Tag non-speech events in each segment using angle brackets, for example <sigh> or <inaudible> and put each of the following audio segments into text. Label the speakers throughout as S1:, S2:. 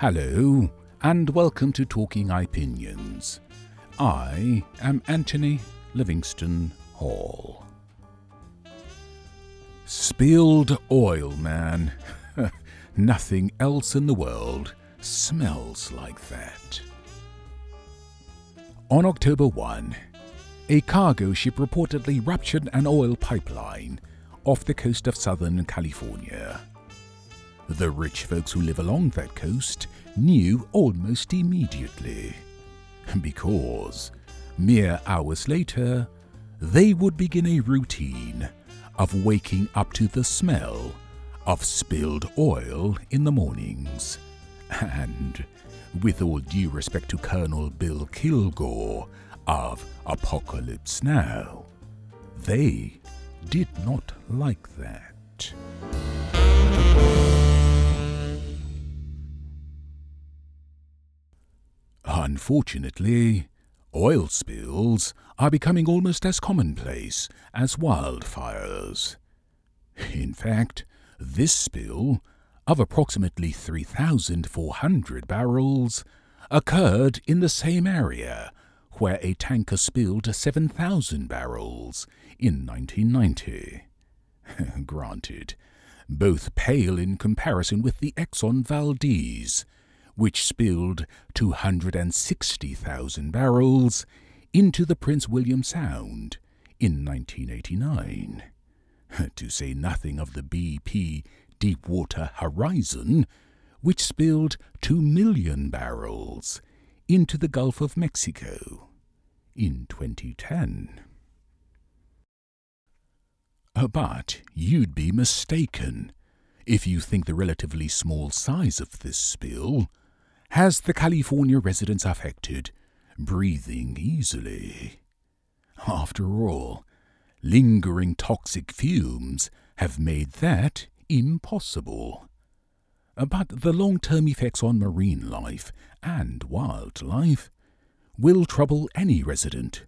S1: Hello, and welcome to Talking Opinions. I am Anthony Livingston Hall. Spilled oil, man. <laughs> Nothing else in the world smells like that. On October 1, a cargo ship reportedly ruptured an oil pipeline off the coast of Southern California. The rich folks who live along that coast knew almost immediately, because mere hours later, they would begin a routine of waking up to the smell of spilled oil in the mornings. And, with all due respect to Colonel Bill Kilgore of Apocalypse Now, they did not like that. Unfortunately, oil spills are becoming almost as commonplace as wildfires. In fact, this spill, of approximately 3,400 barrels, occurred in the same area where a tanker spilled 7,000 barrels in 1990. <laughs> Granted, both pale in comparison with the Exxon Valdez, which spilled 260,000 barrels into the Prince William Sound in 1989. <laughs> To say nothing of the BP Deepwater Horizon, which spilled 2 million barrels into the Gulf of Mexico in 2010. Uh, but you'd be mistaken if you think the relatively small size of this spill has the California residents affected breathing easily. After all, lingering toxic fumes have made that impossible. But the long term effects on marine life and wildlife will trouble any resident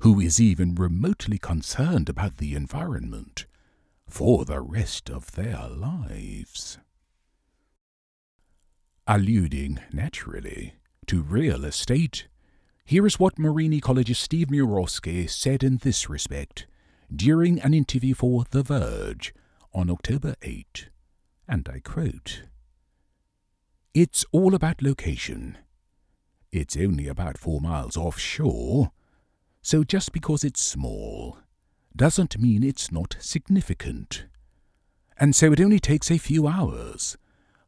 S1: who is even remotely concerned about the environment for the rest of their lives. Alluding, naturally, to real estate, here is what marine ecologist Steve Murawski said in this respect during an interview for The Verge on October 8, and I quote It's all about location. It's only about four miles offshore, so just because it's small doesn't mean it's not significant. And so it only takes a few hours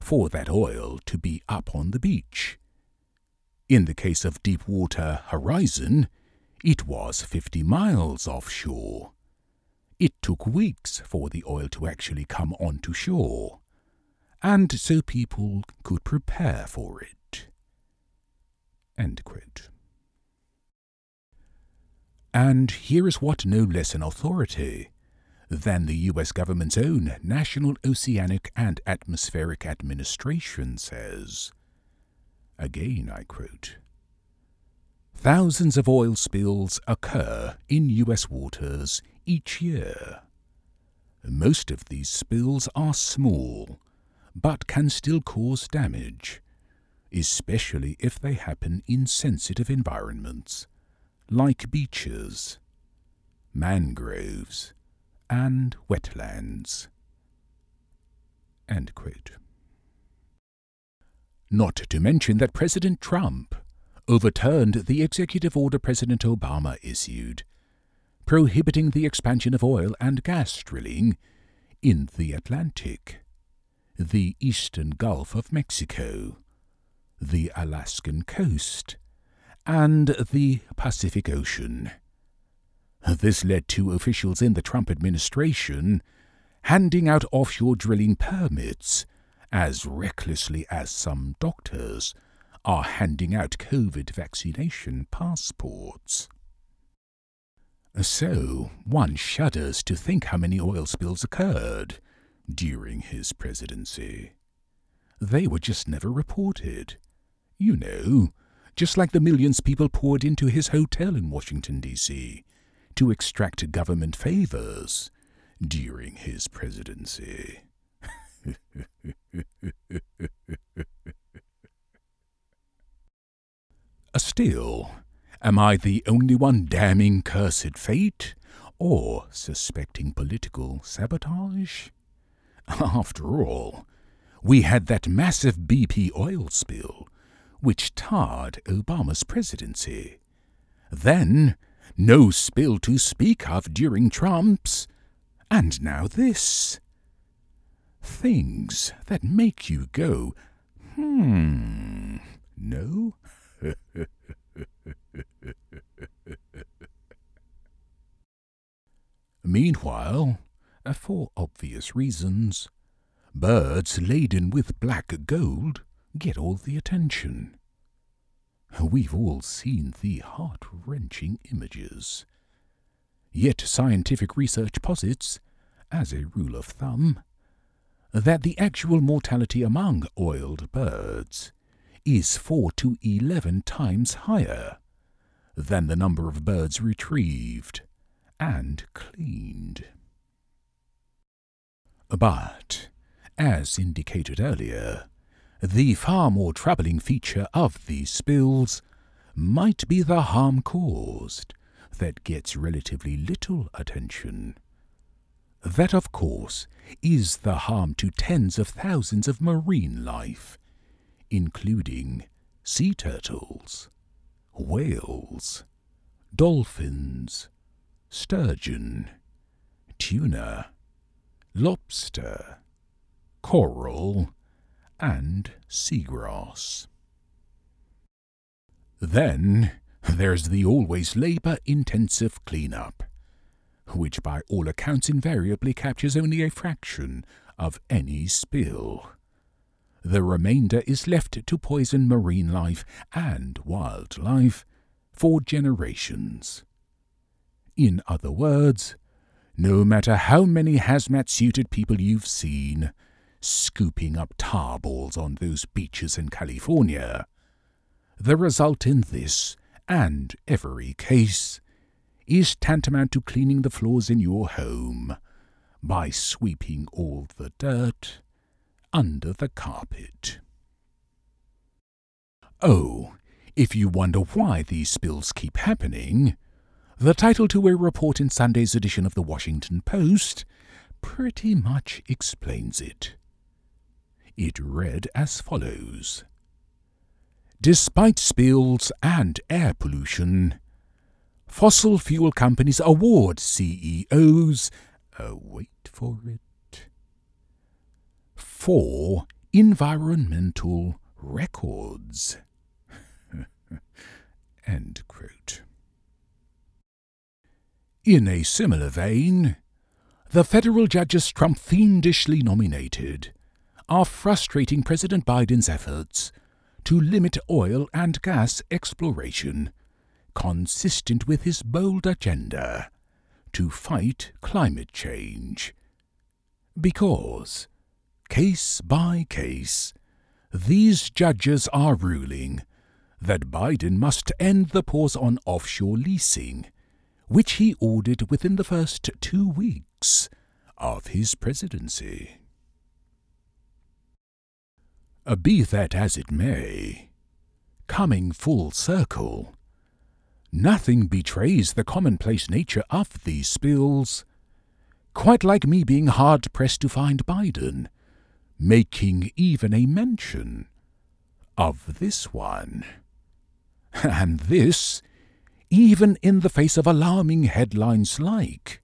S1: for that oil to be up on the beach. In the case of Deepwater Horizon, it was 50 miles offshore. It took weeks for the oil to actually come onto shore, and so people could prepare for it. And here is what no less an authority than the US government's own National Oceanic and Atmospheric Administration says. Again, I quote Thousands of oil spills occur in US waters each year. Most of these spills are small, but can still cause damage, especially if they happen in sensitive environments like beaches, mangroves, and wetlands. Not to mention that President Trump overturned the executive order President Obama issued, prohibiting the expansion of oil and gas drilling in the Atlantic, the eastern Gulf of Mexico, the Alaskan coast, and the Pacific Ocean. This led to officials in the Trump administration handing out offshore drilling permits as recklessly as some doctors are handing out COVID vaccination passports. So, one shudders to think how many oil spills occurred during his presidency. They were just never reported. You know, just like the millions people poured into his hotel in Washington, D.C., to extract government favors during his presidency. <laughs> Uh, still, am I the only one damning cursed fate, or suspecting political sabotage? <laughs> After all, we had that massive BP oil spill, which tarred Obama's presidency. Then, no spill to speak of during Trump's, and now this. Things that make you go, hmm, no? <laughs> Meanwhile, for obvious reasons, birds laden with black gold get all the attention. We've all seen the heart wrenching images. Yet scientific research posits, as a rule of thumb, that the actual mortality among oiled birds is 4 to 11 times higher than the number of birds retrieved and cleaned. But, as indicated earlier, the far more troubling feature of these spills might be the harm caused that gets relatively little attention. That, of course, is the harm to tens of thousands of marine life, including sea turtles, whales, dolphins, sturgeon, tuna, lobster, coral, and seagrass. Then there's the always labour intensive clean-up, which by all accounts invariably captures only a fraction of any spill. The remainder is left to poison marine life and wildlife for generations. In other words, no matter how many hazmat suited people you've seen scooping up tar balls on those beaches in California, the result in this and every case is tantamount to cleaning the floors in your home by sweeping all the dirt under the carpet. Oh, if you wonder why these spills keep happening, the title to a report in Sunday's edition of the Washington Post pretty much explains it. It read as follows Despite spills and air pollution, fossil fuel companies award CEOs, uh, wait for it, for environmental records. <laughs> End quote. In a similar vein, the federal judges Trump fiendishly nominated are frustrating President Biden's efforts to limit oil and gas exploration, consistent with his bold agenda to fight climate change. Because, case by case, these judges are ruling that Biden must end the pause on offshore leasing which he ordered within the first two weeks of his presidency. Be that as it may, coming full circle, nothing betrays the commonplace nature of these spills, quite like me being hard pressed to find Biden making even a mention of this one. <laughs> And this even in the face of alarming headlines like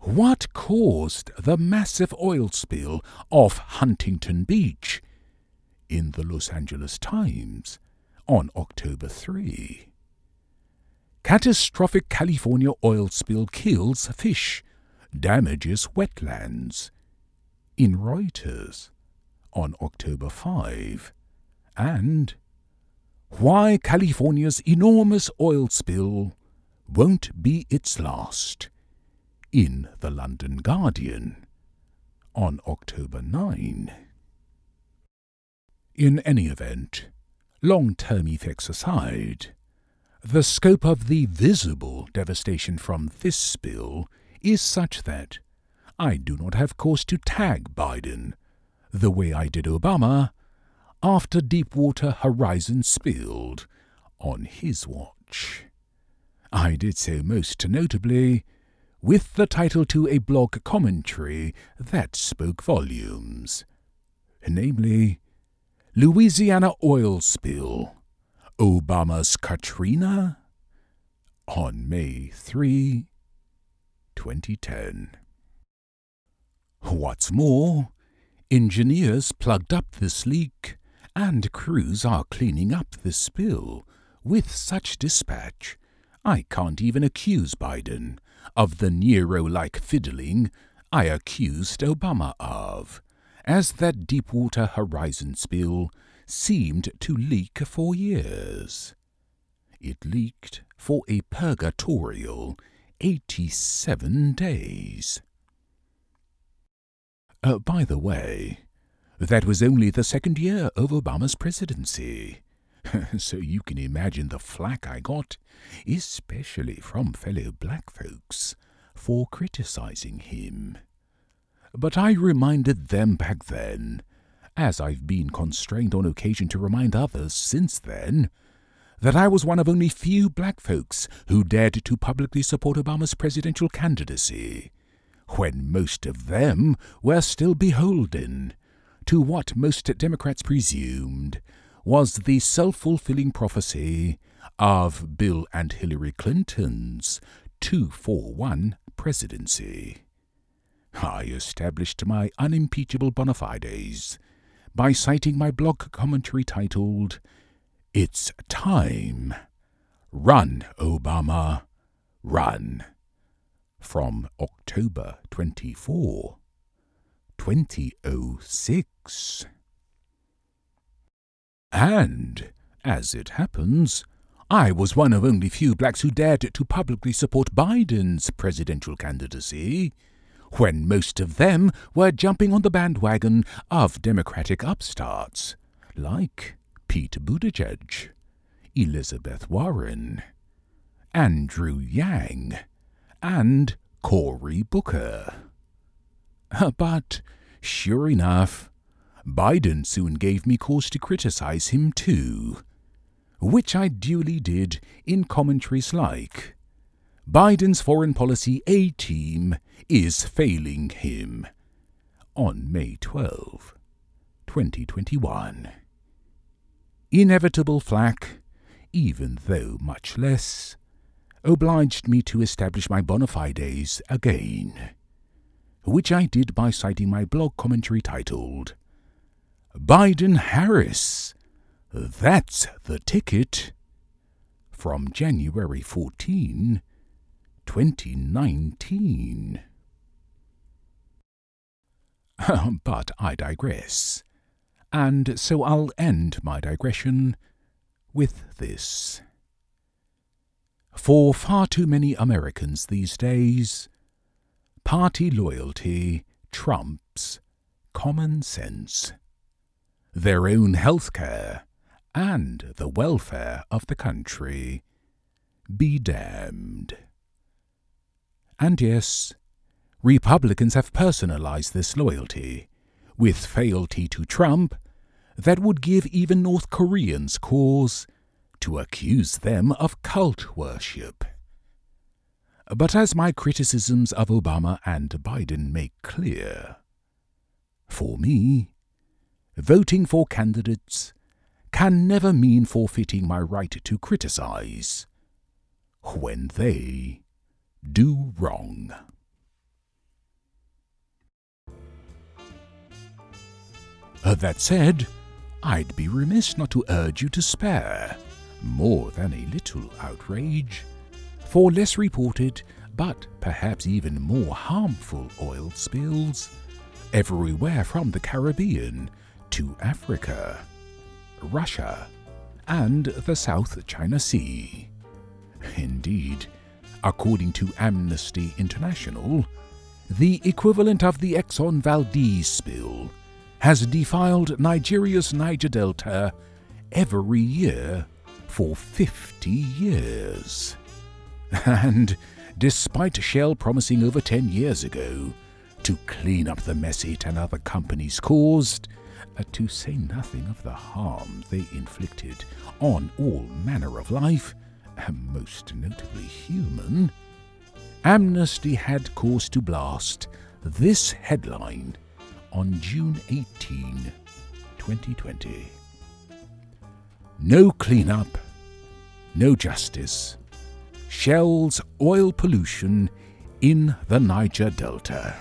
S1: What caused the massive oil spill off Huntington Beach in the Los Angeles Times on October 3? Catastrophic California oil spill kills fish, damages wetlands in Reuters on October 5, and why California's enormous oil spill won't be its last in the London Guardian on October 9. In any event, long term effects aside, the scope of the visible devastation from this spill is such that I do not have cause to tag Biden the way I did Obama after Deepwater Horizon spilled on his watch. I did so most notably with the title to a blog commentary that spoke volumes, namely, Louisiana Oil Spill, Obama's Katrina, on May 3, 2010. What's more, engineers plugged up this leak, and crews are cleaning up the spill with such dispatch. I can't even accuse Biden of the Nero like fiddling I accused Obama of, as that Deepwater Horizon spill seemed to leak for years. It leaked for a purgatorial 87 days. Uh, by the way, that was only the second year of Obama's presidency. <laughs> so you can imagine the flack I got, especially from fellow black folks, for criticizing him. But I reminded them back then, as I've been constrained on occasion to remind others since then, that I was one of only few black folks who dared to publicly support Obama's presidential candidacy, when most of them were still beholden to what most Democrats presumed was the self fulfilling prophecy of Bill and Hillary Clinton's two for one presidency. I established my unimpeachable bona fides by citing my blog commentary titled, It's Time. Run, Obama, Run. From October 24, 2006. And, as it happens, I was one of only few blacks who dared to publicly support Biden's presidential candidacy, when most of them were jumping on the bandwagon of Democratic upstarts, like Pete Buttigieg, Elizabeth Warren, Andrew Yang, and Cory Booker. Uh, but, sure enough, Biden soon gave me cause to criticize him too, which I duly did in commentaries like Biden's foreign policy A team is failing him on May 12, 2021. Inevitable flack, even though much less, obliged me to establish my bona fides again, which I did by citing my blog commentary titled Biden Harris. That's the ticket. From January 14, 2019. Um, but I digress. And so I'll end my digression with this. For far too many Americans these days, party loyalty trumps common sense their own health care, and the welfare of the country. Be damned. And yes, Republicans have personalized this loyalty, with fealty to Trump, that would give even North Koreans cause to accuse them of cult worship. But as my criticisms of Obama and Biden make clear, for me, voting for candidates can never mean forfeiting my right to criticize when they do wrong. That said, I'd be remiss not to urge you to spare more than a little outrage for less reported, but perhaps even more harmful oil spills everywhere from the Caribbean to Africa, Russia, and the South China Sea. Indeed, according to Amnesty International, the equivalent of the Exxon Valdez spill has defiled Nigeria's Niger Delta every year for 50 years. <laughs> And despite Shell promising over 10 years ago to clean up the mess it and other companies caused, uh, to say nothing of the harm they inflicted on all manner of life, most notably human, Amnesty had cause to blast this headline on June 18, 2020. No cleanup, no justice. Shell's oil pollution in the Niger Delta.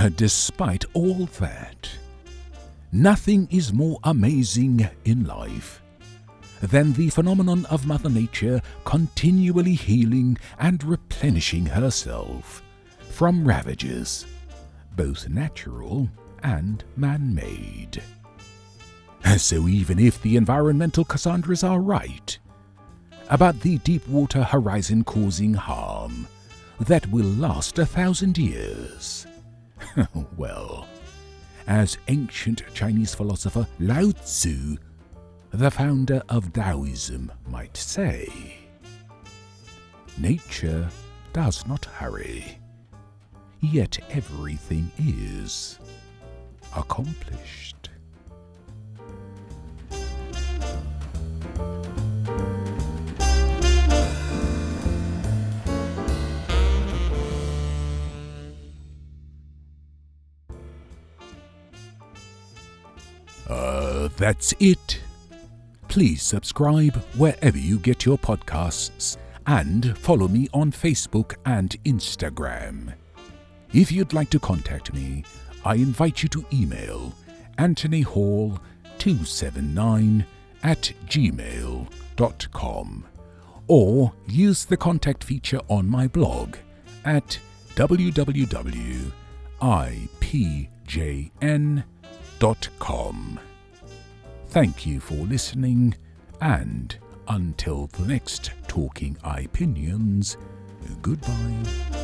S1: Uh, despite all that, nothing is more amazing in life than the phenomenon of Mother Nature continually healing and replenishing herself from ravages, both natural and man made. So, even if the environmental Cassandras are right about the Deepwater Horizon causing harm that will last a thousand years, <laughs> well, as ancient Chinese philosopher Lao Tzu, the founder of Taoism, might say, nature does not hurry, yet everything is accomplished. That's it. Please subscribe wherever you get your podcasts and follow me on Facebook and Instagram. If you'd like to contact me, I invite you to email anthonyhall279 at gmail.com or use the contact feature on my blog at www.ipjn.com. Thank you for listening, and until the next Talking Opinions, goodbye.